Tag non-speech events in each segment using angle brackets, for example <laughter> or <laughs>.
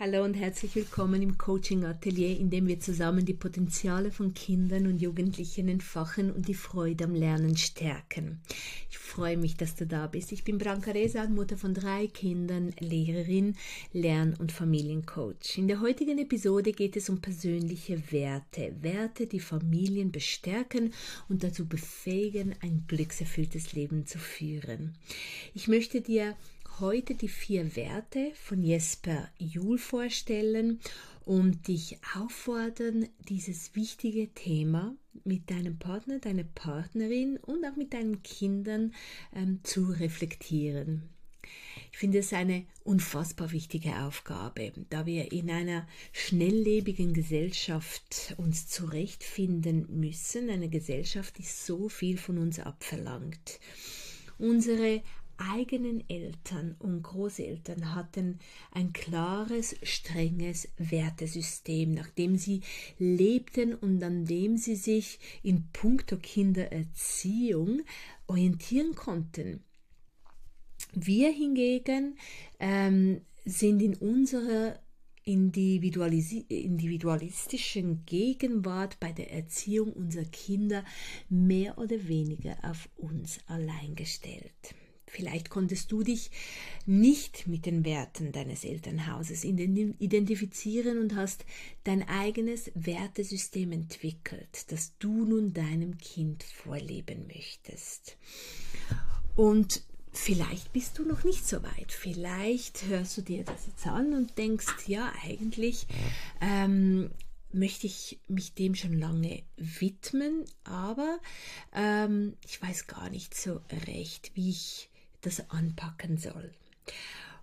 Hallo und herzlich willkommen im Coaching Atelier, in dem wir zusammen die Potenziale von Kindern und Jugendlichen entfachen und die Freude am Lernen stärken. Ich freue mich, dass du da bist. Ich bin Branka Reza, Mutter von drei Kindern, Lehrerin, Lern- und Familiencoach. In der heutigen Episode geht es um persönliche Werte. Werte, die Familien bestärken und dazu befähigen, ein glückserfülltes Leben zu führen. Ich möchte dir heute die vier Werte von Jesper Juhl vorstellen und dich auffordern, dieses wichtige Thema mit deinem Partner, deiner Partnerin und auch mit deinen Kindern ähm, zu reflektieren. Ich finde es eine unfassbar wichtige Aufgabe, da wir in einer schnelllebigen Gesellschaft uns zurechtfinden müssen, eine Gesellschaft, die so viel von uns abverlangt. Unsere eigenen Eltern und Großeltern hatten ein klares, strenges Wertesystem, nach dem sie lebten und an dem sie sich in puncto Kindererziehung orientieren konnten. Wir hingegen ähm, sind in unserer individualistischen Gegenwart bei der Erziehung unserer Kinder mehr oder weniger auf uns allein gestellt. Vielleicht konntest du dich nicht mit den Werten deines Elternhauses identifizieren und hast dein eigenes Wertesystem entwickelt, das du nun deinem Kind vorleben möchtest. Und vielleicht bist du noch nicht so weit. Vielleicht hörst du dir das jetzt an und denkst, ja, eigentlich ähm, möchte ich mich dem schon lange widmen, aber ähm, ich weiß gar nicht so recht, wie ich das anpacken soll.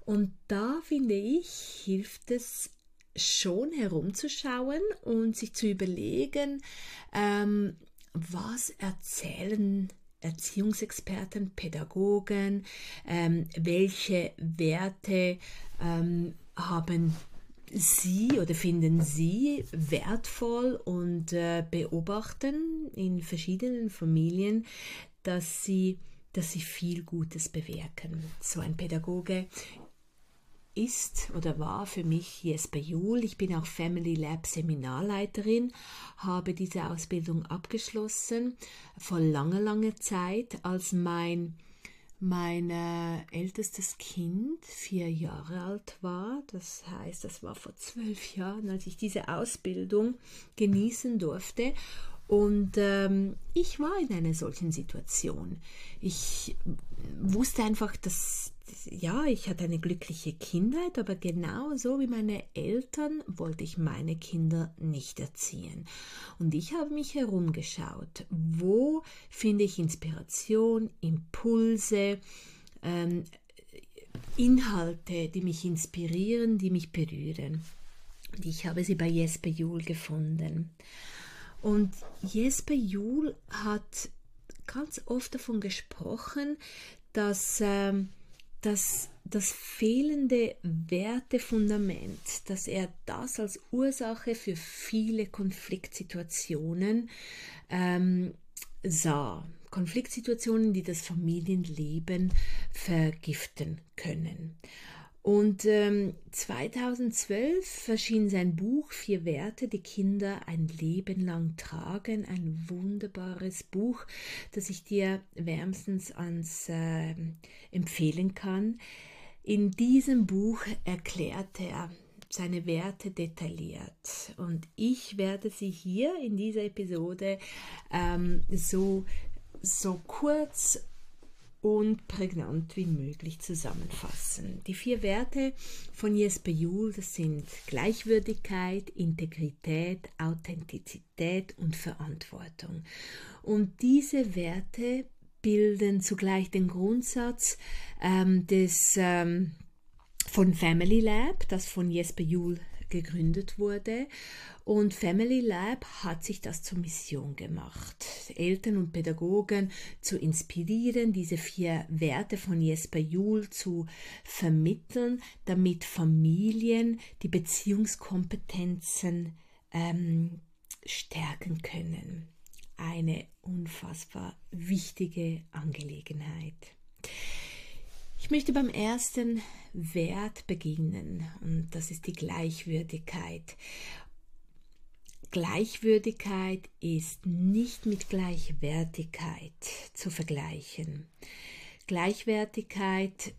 Und da finde ich, hilft es schon herumzuschauen und sich zu überlegen, ähm, was erzählen Erziehungsexperten, Pädagogen, ähm, welche Werte ähm, haben Sie oder finden Sie wertvoll und äh, beobachten in verschiedenen Familien, dass sie dass sie viel Gutes bewirken. So ein Pädagoge ist oder war für mich Jesper Juhl. Ich bin auch Family Lab Seminarleiterin, habe diese Ausbildung abgeschlossen vor langer, langer Zeit, als mein mein äh, ältestes Kind vier Jahre alt war. Das heißt, das war vor zwölf Jahren, als ich diese Ausbildung genießen durfte. Und ähm, ich war in einer solchen Situation. Ich wusste einfach, dass, ja, ich hatte eine glückliche Kindheit, aber genauso wie meine Eltern wollte ich meine Kinder nicht erziehen. Und ich habe mich herumgeschaut, wo finde ich Inspiration, Impulse, ähm, Inhalte, die mich inspirieren, die mich berühren. Und ich habe sie bei Jesper Juhl gefunden. Und Jesper Juhl hat ganz oft davon gesprochen, dass ähm, das, das fehlende Wertefundament, dass er das als Ursache für viele Konfliktsituationen ähm, sah. Konfliktsituationen, die das Familienleben vergiften können. Und ähm, 2012 verscheen sein Buch Vier Werte, die Kinder ein Leben lang tragen. Ein wunderbares Buch, das ich dir wärmstens ans äh, empfehlen kann. In diesem Buch erklärt er seine Werte detailliert. Und ich werde sie hier in dieser Episode ähm, so, so kurz und prägnant wie möglich zusammenfassen. Die vier Werte von Jesper Juhl, das sind Gleichwürdigkeit, Integrität, Authentizität und Verantwortung. Und diese Werte bilden zugleich den Grundsatz ähm, des ähm, von Family Lab, das von Jesper Juhl gegründet wurde. Und Family Lab hat sich das zur Mission gemacht, Eltern und Pädagogen zu inspirieren, diese vier Werte von Jesper Juhl zu vermitteln, damit Familien die Beziehungskompetenzen ähm, stärken können. Eine unfassbar wichtige Angelegenheit. Ich möchte beim ersten Wert beginnen und das ist die Gleichwürdigkeit. Gleichwürdigkeit ist nicht mit Gleichwertigkeit zu vergleichen. Gleichwertigkeit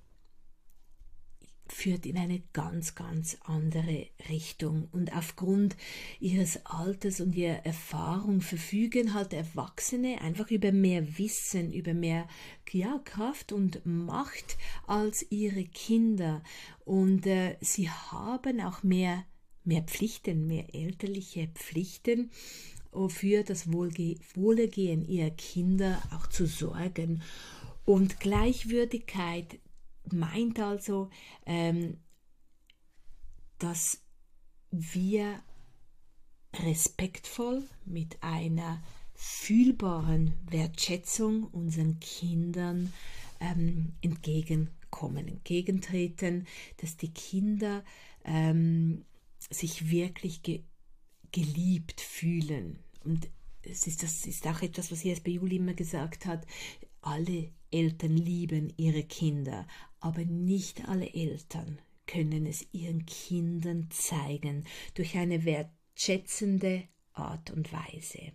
führt in eine ganz, ganz andere Richtung. Und aufgrund ihres Alters und ihrer Erfahrung verfügen halt Erwachsene einfach über mehr Wissen, über mehr ja, Kraft und Macht als ihre Kinder. Und äh, sie haben auch mehr, mehr Pflichten, mehr elterliche Pflichten für das Wohlge Wohlergehen ihrer Kinder auch zu sorgen. Und Gleichwürdigkeit meint also, ähm, dass wir respektvoll mit einer fühlbaren Wertschätzung unseren Kindern ähm, entgegenkommen, entgegentreten, dass die Kinder ähm, sich wirklich ge geliebt fühlen. Und es ist, das ist auch etwas, was Jesper Juli immer gesagt hat, alle Eltern lieben ihre Kinder, aber nicht alle Eltern können es ihren Kindern zeigen durch eine wertschätzende Art und Weise,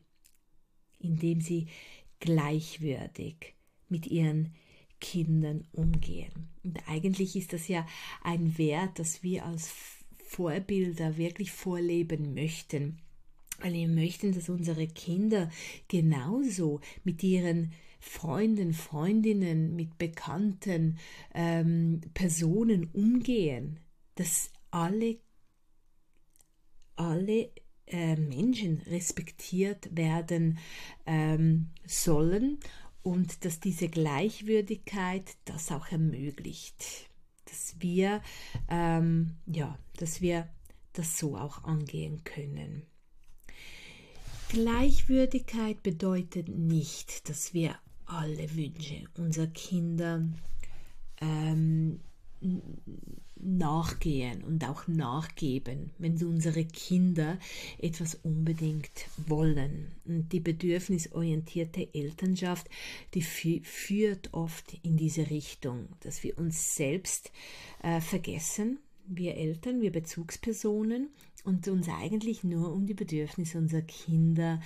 indem sie gleichwürdig mit ihren Kindern umgehen. Und eigentlich ist das ja ein Wert, das wir als Vorbilder wirklich vorleben möchten, weil wir möchten, dass unsere Kinder genauso mit ihren Freunden, Freundinnen, mit bekannten ähm, Personen umgehen, dass alle, alle äh, Menschen respektiert werden ähm, sollen und dass diese Gleichwürdigkeit das auch ermöglicht, dass wir ähm, ja, dass wir das so auch angehen können. Gleichwürdigkeit bedeutet nicht, dass wir alle Wünsche unserer Kinder ähm, nachgehen und auch nachgeben, wenn unsere Kinder etwas unbedingt wollen. Und die bedürfnisorientierte Elternschaft, die führt oft in diese Richtung, dass wir uns selbst äh, vergessen, wir Eltern, wir Bezugspersonen und uns eigentlich nur um die Bedürfnisse unserer Kinder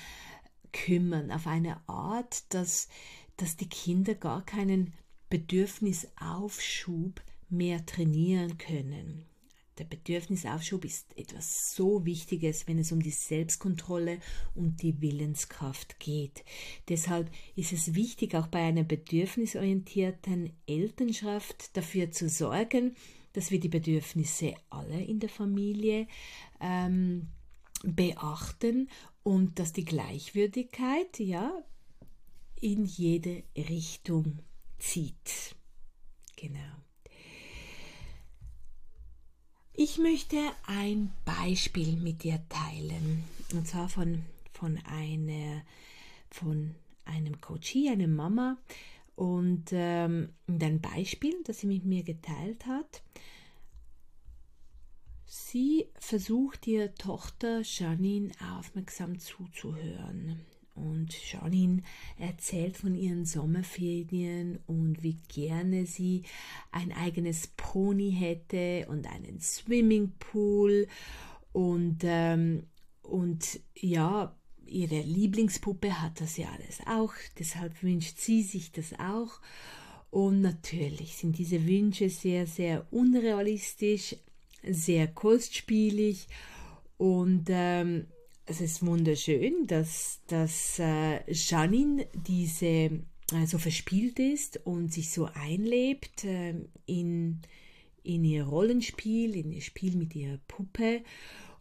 kümmern, auf eine Art, dass dass die Kinder gar keinen Bedürfnisaufschub mehr trainieren können. Der Bedürfnisaufschub ist etwas so Wichtiges, wenn es um die Selbstkontrolle und die Willenskraft geht. Deshalb ist es wichtig, auch bei einer bedürfnisorientierten Elternschaft dafür zu sorgen, dass wir die Bedürfnisse aller in der Familie ähm, beachten und dass die Gleichwürdigkeit ja in jede Richtung zieht. Genau. Ich möchte ein Beispiel mit dir teilen. Und zwar von, von, einer, von einem Coachie, einer Mama. Und, ähm, ein Beispiel, das sie mit mir geteilt hat. Sie versucht ihrer Tochter Janine aufmerksam zuzuhören. Und Janine erzählt von ihren Sommerferien und wie gerne sie ein eigenes Pony hätte und einen Swimmingpool und, ähm, und ja, ihre Lieblingspuppe hat das ja alles auch, deshalb wünscht sie sich das auch. Und natürlich sind diese Wünsche sehr, sehr unrealistisch, sehr kostspielig und ähm, es ist wunderschön, dass, dass äh, Janine diese äh, so verspielt ist und sich so einlebt äh, in, in ihr Rollenspiel, in ihr Spiel mit ihrer Puppe.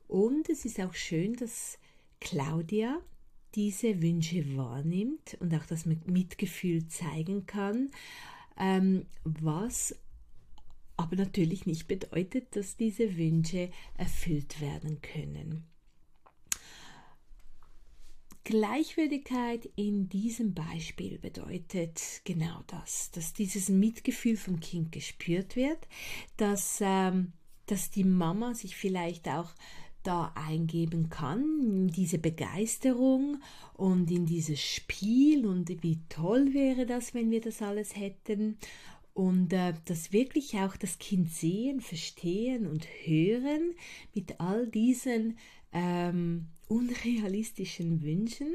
Und es ist auch schön, dass Claudia diese Wünsche wahrnimmt und auch das Mitgefühl zeigen kann, ähm, was aber natürlich nicht bedeutet, dass diese Wünsche erfüllt werden können. Gleichwürdigkeit in diesem Beispiel bedeutet genau das, dass dieses Mitgefühl vom Kind gespürt wird, dass, ähm, dass die Mama sich vielleicht auch da eingeben kann, in diese Begeisterung und in dieses Spiel und wie toll wäre das, wenn wir das alles hätten. Und äh, das wirklich auch das Kind sehen, verstehen und hören mit all diesen ähm, unrealistischen Wünschen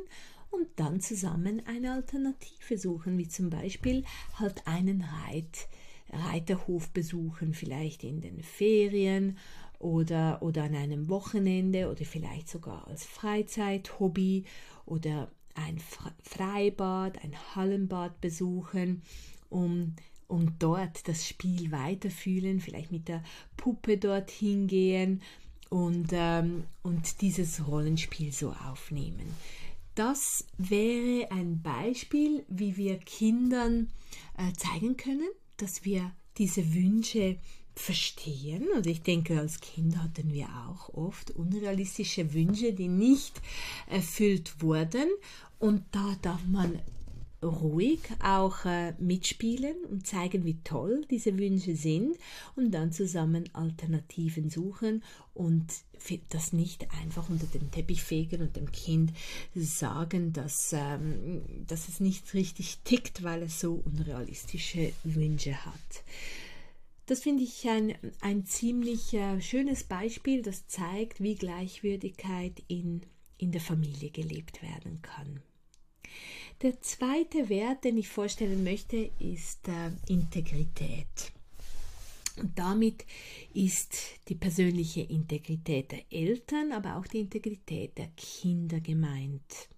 und dann zusammen eine Alternative suchen, wie zum Beispiel halt einen Reit, Reiterhof besuchen, vielleicht in den Ferien oder, oder an einem Wochenende oder vielleicht sogar als Freizeithobby oder ein Freibad, ein Hallenbad besuchen, um, um dort das Spiel weiterfühlen, vielleicht mit der Puppe dorthin gehen und, ähm, und dieses Rollenspiel so aufnehmen. Das wäre ein Beispiel, wie wir Kindern äh, zeigen können, dass wir diese Wünsche verstehen. Und ich denke, als Kind hatten wir auch oft unrealistische Wünsche, die nicht erfüllt wurden. Und da darf man ruhig auch äh, mitspielen und zeigen, wie toll diese Wünsche sind und dann zusammen Alternativen suchen und das nicht einfach unter den Teppich fegen und dem Kind sagen, dass, ähm, dass es nicht richtig tickt, weil es so unrealistische Wünsche hat. Das finde ich ein, ein ziemlich äh, schönes Beispiel, das zeigt, wie Gleichwürdigkeit in, in der Familie gelebt werden kann. Der zweite Wert, den ich vorstellen möchte, ist äh, Integrität. Und damit ist die persönliche Integrität der Eltern, aber auch die Integrität der Kinder gemeint.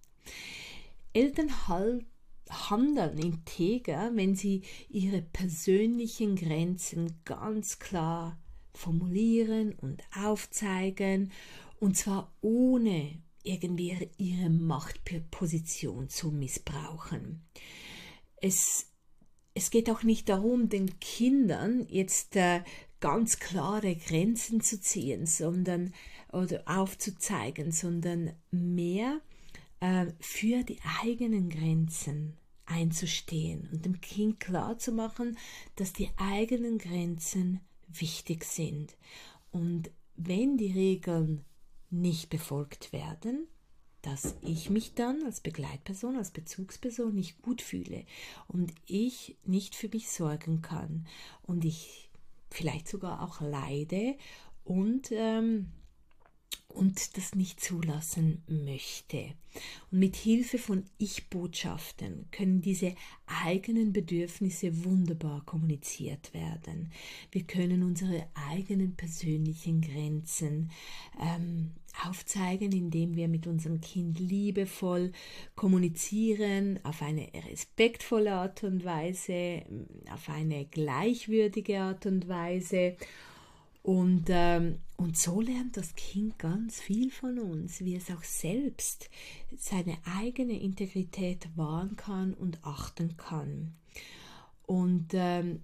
Eltern halten handeln integer, wenn sie ihre persönlichen Grenzen ganz klar formulieren und aufzeigen, und zwar ohne irgendwie ihre Machtposition zu missbrauchen. Es, es geht auch nicht darum, den Kindern jetzt äh, ganz klare Grenzen zu ziehen, sondern oder aufzuzeigen, sondern mehr äh, für die eigenen Grenzen einzustehen und dem Kind klar zu machen, dass die eigenen Grenzen wichtig sind. Und wenn die Regeln nicht befolgt werden, dass ich mich dann als Begleitperson, als Bezugsperson nicht gut fühle und ich nicht für mich sorgen kann und ich vielleicht sogar auch leide und ähm, und das nicht zulassen möchte. Und mit Hilfe von Ich-Botschaften können diese eigenen Bedürfnisse wunderbar kommuniziert werden. Wir können unsere eigenen persönlichen Grenzen ähm, aufzeigen, indem wir mit unserem Kind liebevoll kommunizieren, auf eine respektvolle Art und Weise, auf eine gleichwürdige Art und Weise und, ähm, und so lernt das Kind ganz viel von uns, wie es auch selbst seine eigene Integrität wahren kann und achten kann. Und ähm,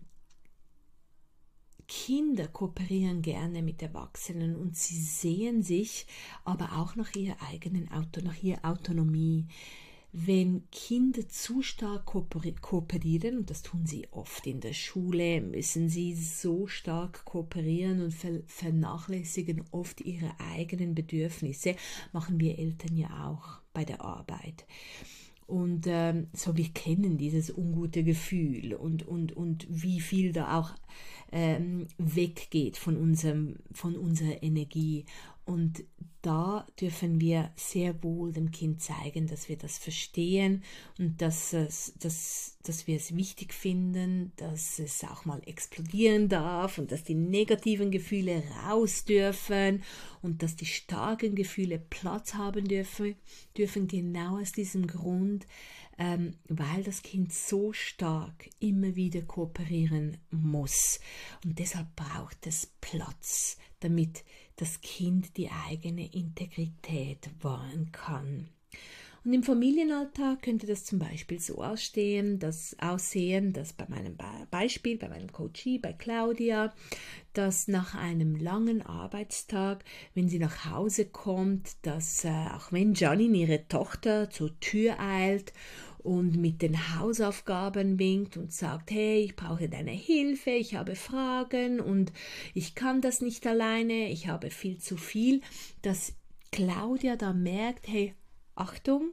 Kinder kooperieren gerne mit Erwachsenen und sie sehen sich aber auch nach ihrer eigenen Auto, nach ihrer Autonomie wenn Kinder zu stark kooperieren, und das tun sie oft in der Schule, müssen sie so stark kooperieren und vernachlässigen oft ihre eigenen Bedürfnisse, machen wir Eltern ja auch bei der Arbeit. Und ähm, so, wir kennen dieses ungute Gefühl und, und, und wie viel da auch ähm, weggeht von, unserem, von unserer Energie. Und da dürfen wir sehr wohl dem Kind zeigen, dass wir das verstehen und dass, es, dass, dass wir es wichtig finden, dass es auch mal explodieren darf und dass die negativen Gefühle raus dürfen und dass die starken Gefühle Platz haben dürfen, dürfen genau aus diesem Grund, ähm, weil das Kind so stark immer wieder kooperieren muss. Und deshalb braucht es Platz, damit das Kind die eigene Integrität wahren kann. Und im Familienalltag könnte das zum Beispiel so ausstehen, dass aussehen, dass bei meinem Beispiel, bei meinem Coachie, bei Claudia, dass nach einem langen Arbeitstag, wenn sie nach Hause kommt, dass äh, auch wenn Janine ihre Tochter zur Tür eilt und mit den Hausaufgaben winkt und sagt, hey, ich brauche deine Hilfe, ich habe Fragen und ich kann das nicht alleine, ich habe viel zu viel, dass Claudia da merkt, hey, Achtung,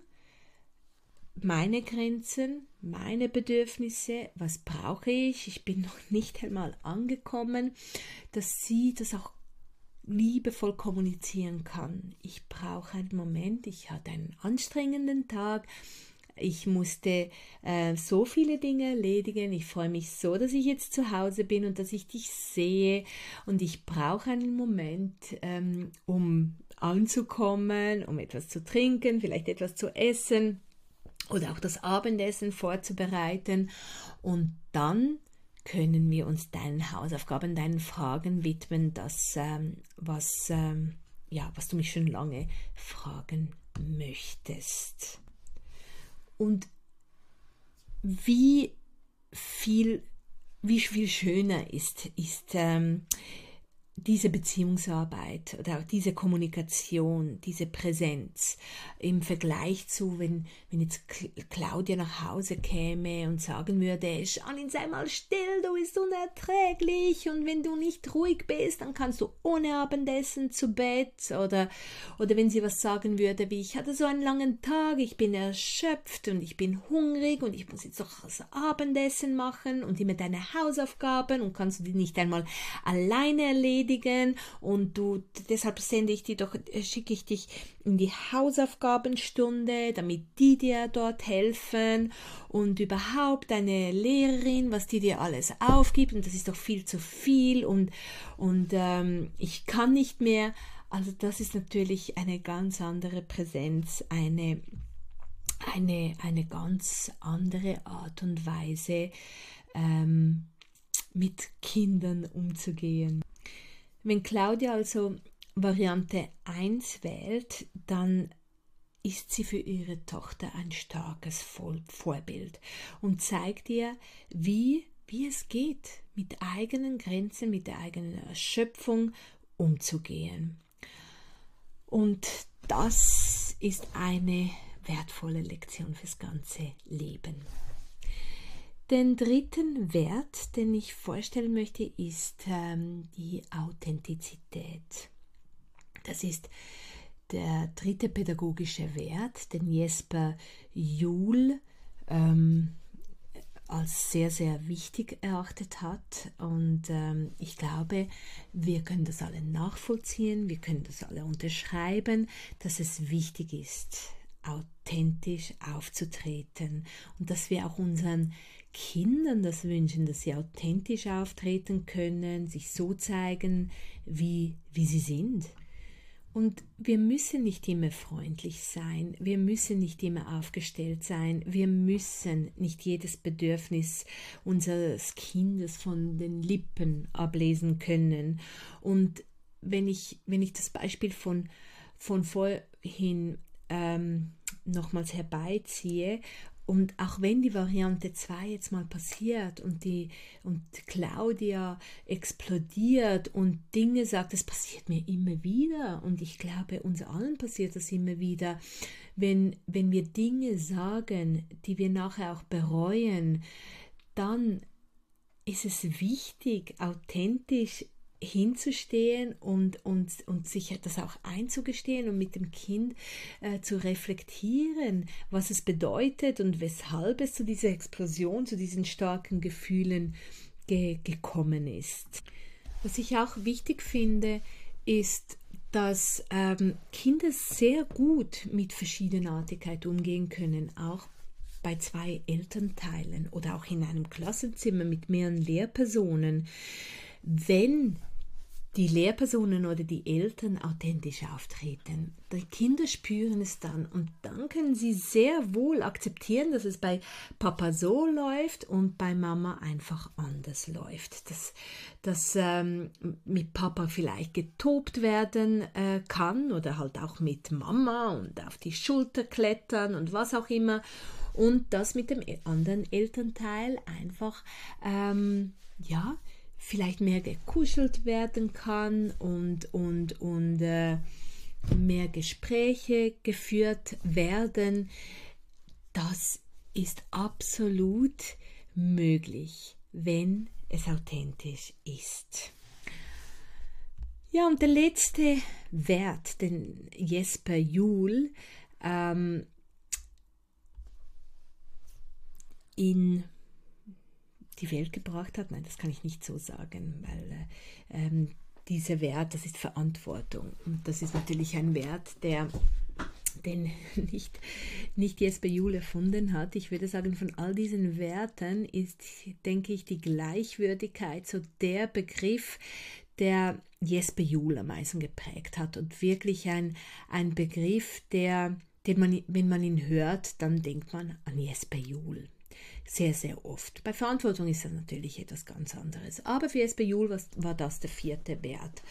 meine Grenzen, meine Bedürfnisse, was brauche ich. Ich bin noch nicht einmal angekommen, dass sie das auch liebevoll kommunizieren kann. Ich brauche einen Moment, ich hatte einen anstrengenden Tag, ich musste äh, so viele Dinge erledigen. Ich freue mich so, dass ich jetzt zu Hause bin und dass ich dich sehe. Und ich brauche einen Moment, ähm, um anzukommen, um etwas zu trinken, vielleicht etwas zu essen oder auch das Abendessen vorzubereiten. Und dann können wir uns deinen Hausaufgaben, deinen Fragen widmen, das, ähm, was, ähm, ja, was du mich schon lange fragen möchtest. Und wie viel, wie viel schöner ist, ist ähm, diese Beziehungsarbeit oder auch diese Kommunikation, diese Präsenz im Vergleich zu, wenn, wenn jetzt Claudia nach Hause käme und sagen würde, Janine, sei mal still, du bist unerträglich und wenn du nicht ruhig bist, dann kannst du ohne Abendessen zu Bett. Oder, oder wenn sie was sagen würde, wie ich hatte so einen langen Tag, ich bin erschöpft und ich bin hungrig und ich muss jetzt doch das Abendessen machen und immer deine Hausaufgaben und kannst du die nicht einmal alleine erledigen, erledigen und du deshalb sende ich dir doch äh, schicke ich dich in die Hausaufgabenstunde, damit die dir dort helfen und überhaupt deine Lehrerin, was die dir alles aufgibt und das ist doch viel zu viel und und ähm, ich kann nicht mehr. Also das ist natürlich eine ganz andere Präsenz, eine eine, eine ganz andere Art und Weise, ähm, mit Kindern umzugehen. Wenn Claudia also Variante 1 wählt, dann ist sie für ihre Tochter ein starkes Vorbild und zeigt ihr, wie, wie es geht, mit eigenen Grenzen, mit der eigenen Erschöpfung umzugehen. Und das ist eine wertvolle Lektion fürs ganze Leben. Den dritten Wert, den ich vorstellen möchte, ist ähm, die Authentizität. Das ist der dritte pädagogische Wert, den Jesper Juhl ähm, als sehr, sehr wichtig erachtet hat. Und ähm, ich glaube, wir können das alle nachvollziehen, wir können das alle unterschreiben, dass es wichtig ist, authentisch aufzutreten und dass wir auch unseren Kindern das wünschen, dass sie authentisch auftreten können, sich so zeigen, wie, wie sie sind. Und wir müssen nicht immer freundlich sein, wir müssen nicht immer aufgestellt sein, wir müssen nicht jedes Bedürfnis unseres Kindes von den Lippen ablesen können. Und wenn ich, wenn ich das Beispiel von, von vorhin ähm, nochmals herbeiziehe und auch wenn die Variante 2 jetzt mal passiert und die und Claudia explodiert und Dinge sagt, das passiert mir immer wieder. Und ich glaube, uns allen passiert das immer wieder, wenn wenn wir Dinge sagen, die wir nachher auch bereuen, dann ist es wichtig, authentisch hinzustehen und, und, und sich das auch einzugestehen und mit dem Kind äh, zu reflektieren, was es bedeutet und weshalb es zu dieser Explosion, zu diesen starken Gefühlen ge gekommen ist. Was ich auch wichtig finde, ist, dass ähm, Kinder sehr gut mit Verschiedenartigkeit umgehen können, auch bei zwei Elternteilen oder auch in einem Klassenzimmer mit mehreren Lehrpersonen wenn die Lehrpersonen oder die Eltern authentisch auftreten. Die Kinder spüren es dann und dann können sie sehr wohl akzeptieren, dass es bei Papa so läuft und bei Mama einfach anders läuft. Dass, dass ähm, mit Papa vielleicht getobt werden äh, kann oder halt auch mit Mama und auf die Schulter klettern und was auch immer. Und das mit dem anderen Elternteil einfach, ähm, ja, vielleicht mehr gekuschelt werden kann und, und, und äh, mehr Gespräche geführt werden, das ist absolut möglich, wenn es authentisch ist. Ja, und der letzte Wert, den Jesper Juhl ähm, in die Welt gebracht hat. Nein, das kann ich nicht so sagen, weil äh, ähm, dieser Wert, das ist Verantwortung. Und das ist natürlich ein Wert, der den <laughs> nicht, nicht Jesper Juhl erfunden hat. Ich würde sagen, von all diesen Werten ist, denke ich, die Gleichwürdigkeit so der Begriff, der Jesper Juhl am meisten geprägt hat und wirklich ein, ein Begriff, der, den man, wenn man ihn hört, dann denkt man an Jesper Juhl sehr, sehr oft. Bei Verantwortung ist das natürlich etwas ganz anderes. Aber für Jesper Juhl war, war das der vierte Wert,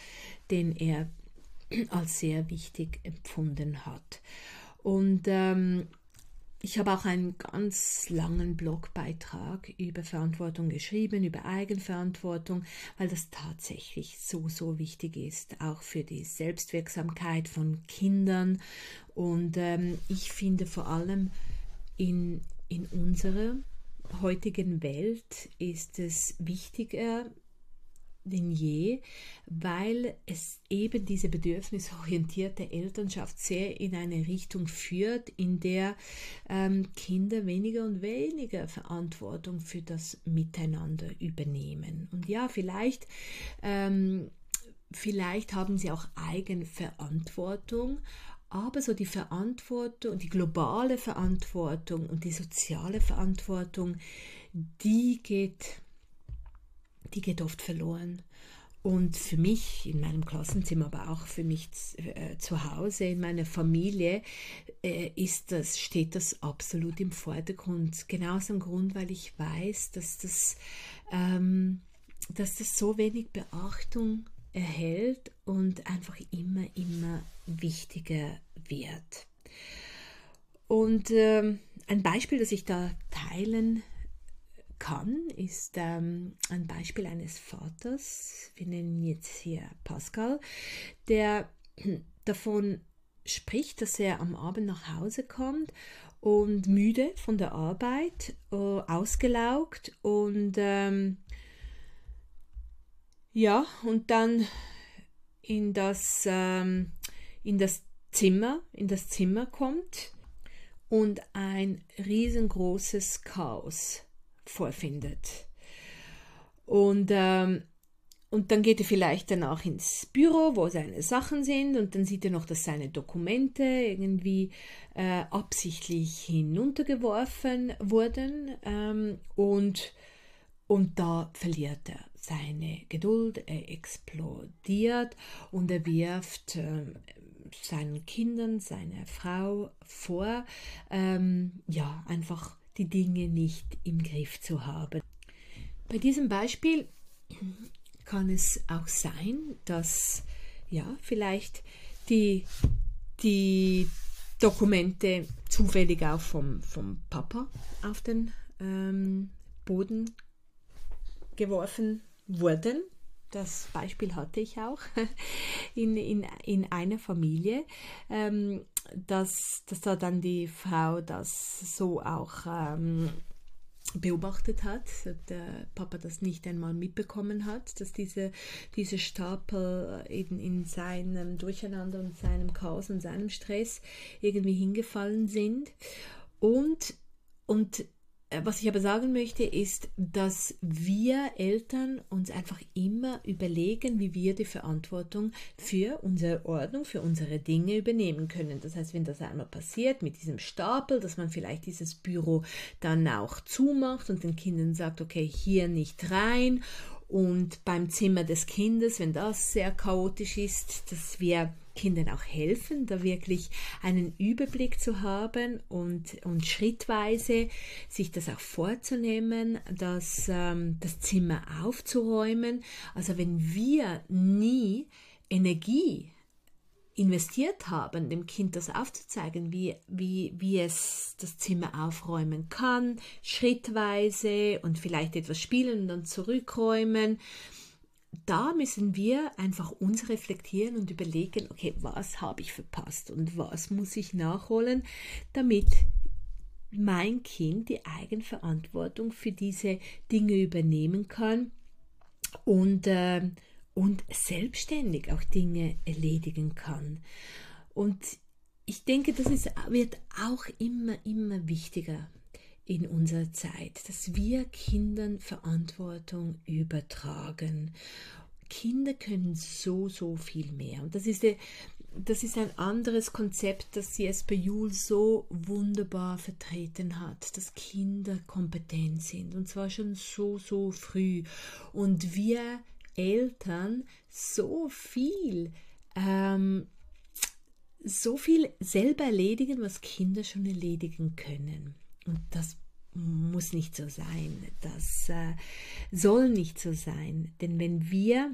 den er als sehr wichtig empfunden hat. Und ähm, ich habe auch einen ganz langen Blogbeitrag über Verantwortung geschrieben, über Eigenverantwortung, weil das tatsächlich so, so wichtig ist, auch für die Selbstwirksamkeit von Kindern. Und ähm, ich finde vor allem in, in unserer heutigen Welt ist es wichtiger denn je, weil es eben diese bedürfnisorientierte Elternschaft sehr in eine Richtung führt, in der ähm, Kinder weniger und weniger Verantwortung für das Miteinander übernehmen. Und ja, vielleicht, ähm, vielleicht haben sie auch Eigenverantwortung, aber so die Verantwortung, die globale Verantwortung und die soziale Verantwortung, die geht, die geht oft verloren. Und für mich in meinem Klassenzimmer, aber auch für mich äh, zu Hause, in meiner Familie, äh, ist das, steht das absolut im Vordergrund. Genau aus dem Grund, weil ich weiß, dass das, ähm, dass das so wenig Beachtung erhält und einfach immer, immer wichtiger wird. Und ähm, ein Beispiel, das ich da teilen kann, ist ähm, ein Beispiel eines Vaters, wir nennen ihn jetzt hier Pascal, der <clears throat> davon spricht, dass er am Abend nach Hause kommt und müde von der Arbeit, äh, ausgelaugt und ähm, ja, und dann in das, ähm, in das Zimmer, in das Zimmer kommt und ein riesengroßes Chaos vorfindet. Und, ähm, und dann geht er vielleicht danach ins Büro, wo seine Sachen sind, und dann sieht er noch, dass seine Dokumente irgendwie äh, absichtlich hinuntergeworfen wurden. Ähm, und, und da verliert er seine Geduld, er explodiert und er wirft äh, seinen Kindern, seiner Frau vor, ähm, ja, einfach die Dinge nicht im Griff zu haben. Bei diesem Beispiel kann es auch sein, dass ja, vielleicht die, die Dokumente zufällig auch vom, vom Papa auf den ähm, Boden geworfen wurden. Das Beispiel hatte ich auch <laughs> in, in, in einer Familie, ähm, dass, dass da dann die Frau das so auch ähm, beobachtet hat, der Papa das nicht einmal mitbekommen hat, dass diese, diese Stapel in, in seinem Durcheinander und seinem Chaos und seinem Stress irgendwie hingefallen sind. Und, und was ich aber sagen möchte, ist, dass wir Eltern uns einfach immer überlegen, wie wir die Verantwortung für unsere Ordnung, für unsere Dinge übernehmen können. Das heißt, wenn das einmal passiert mit diesem Stapel, dass man vielleicht dieses Büro dann auch zumacht und den Kindern sagt, okay, hier nicht rein. Und beim Zimmer des Kindes, wenn das sehr chaotisch ist, dass wir Kindern auch helfen, da wirklich einen Überblick zu haben und, und schrittweise sich das auch vorzunehmen, das, ähm, das Zimmer aufzuräumen. Also wenn wir nie Energie investiert haben, dem Kind das aufzuzeigen, wie, wie, wie es das Zimmer aufräumen kann, schrittweise und vielleicht etwas spielen und dann zurückräumen, da müssen wir einfach uns reflektieren und überlegen, okay, was habe ich verpasst und was muss ich nachholen, damit mein Kind die Eigenverantwortung für diese Dinge übernehmen kann und, äh, und selbstständig auch Dinge erledigen kann. Und ich denke, das ist, wird auch immer, immer wichtiger in unserer Zeit, dass wir Kindern Verantwortung übertragen. Kinder können so, so viel mehr. Und das ist, das ist ein anderes Konzept, das C.S. Bayul so wunderbar vertreten hat, dass Kinder kompetent sind. Und zwar schon so, so früh. Und wir Eltern so viel ähm, so viel selber erledigen, was Kinder schon erledigen können. Muss nicht so sein. Das äh, soll nicht so sein. Denn wenn wir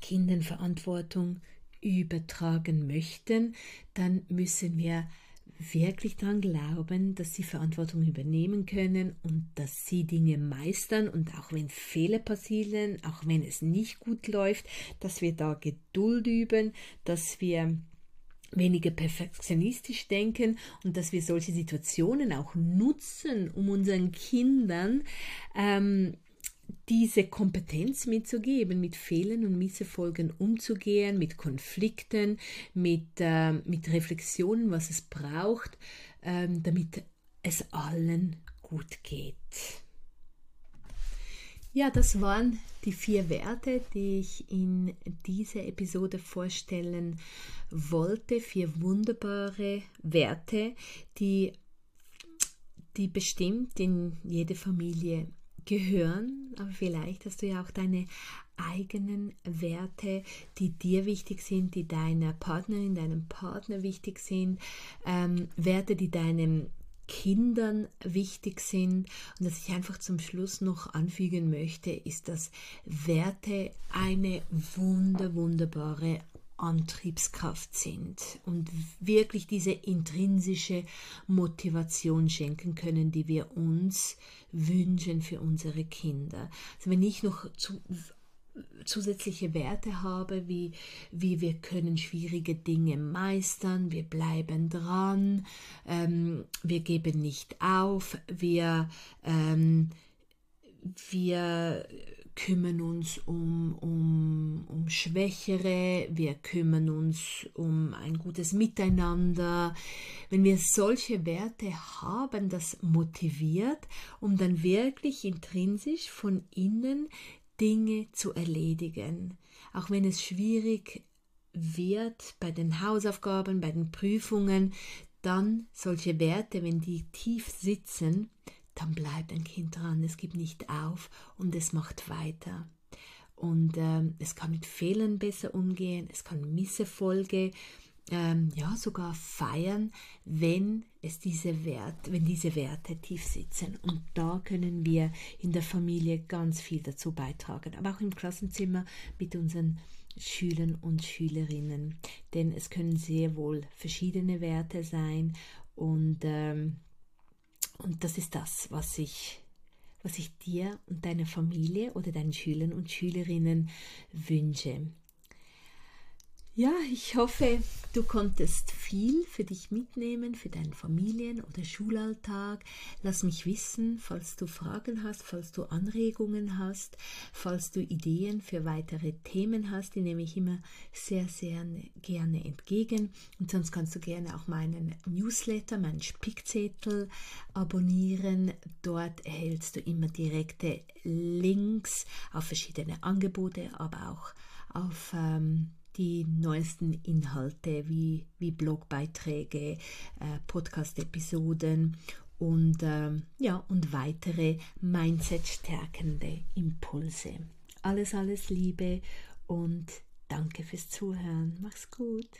Kindern Verantwortung übertragen möchten, dann müssen wir wirklich daran glauben, dass sie Verantwortung übernehmen können und dass sie Dinge meistern und auch wenn Fehler passieren, auch wenn es nicht gut läuft, dass wir da Geduld üben, dass wir weniger perfektionistisch denken und dass wir solche Situationen auch nutzen, um unseren Kindern ähm, diese Kompetenz mitzugeben, mit Fehlern und Misserfolgen umzugehen, mit Konflikten, mit, äh, mit Reflexionen, was es braucht, äh, damit es allen gut geht. Ja, das waren die vier Werte, die ich in dieser Episode vorstellen wollte. Vier wunderbare Werte, die, die bestimmt in jede Familie gehören. Aber vielleicht hast du ja auch deine eigenen Werte, die dir wichtig sind, die deiner Partnerin, deinem Partner wichtig sind, ähm, Werte, die deinem Kindern wichtig sind. Und was ich einfach zum Schluss noch anfügen möchte, ist, dass Werte eine wunder, wunderbare Antriebskraft sind und wirklich diese intrinsische Motivation schenken können, die wir uns wünschen für unsere Kinder. Also wenn ich noch zu, zusätzliche Werte habe, wie, wie wir können schwierige Dinge meistern, wir bleiben dran, ähm, wir geben nicht auf, wir, ähm, wir kümmern uns um, um, um Schwächere, wir kümmern uns um ein gutes Miteinander. Wenn wir solche Werte haben, das motiviert, um dann wirklich intrinsisch von innen Dinge zu erledigen, auch wenn es schwierig wird bei den Hausaufgaben, bei den Prüfungen, dann solche Werte, wenn die tief sitzen, dann bleibt ein Kind dran, es gibt nicht auf und es macht weiter. Und ähm, es kann mit Fehlern besser umgehen, es kann Misserfolge ähm, ja sogar feiern, wenn es diese Wert, wenn diese Werte tief sitzen. Und da können wir in der Familie ganz viel dazu beitragen, aber auch im Klassenzimmer mit unseren Schülern und Schülerinnen. Denn es können sehr wohl verschiedene Werte sein und, ähm, und das ist das, was ich was ich dir und deiner Familie oder deinen Schülern und Schülerinnen wünsche. Ja, ich hoffe, du konntest viel für dich mitnehmen, für deinen Familien- oder Schulalltag. Lass mich wissen, falls du Fragen hast, falls du Anregungen hast, falls du Ideen für weitere Themen hast, die nehme ich immer sehr, sehr gerne entgegen. Und sonst kannst du gerne auch meinen Newsletter, meinen Spickzettel abonnieren. Dort erhältst du immer direkte Links auf verschiedene Angebote, aber auch auf ähm, die neuesten Inhalte wie, wie Blogbeiträge, äh, Podcast-Episoden und, äh, ja, und weitere Mindset-stärkende Impulse. Alles, alles Liebe und danke fürs Zuhören. Mach's gut.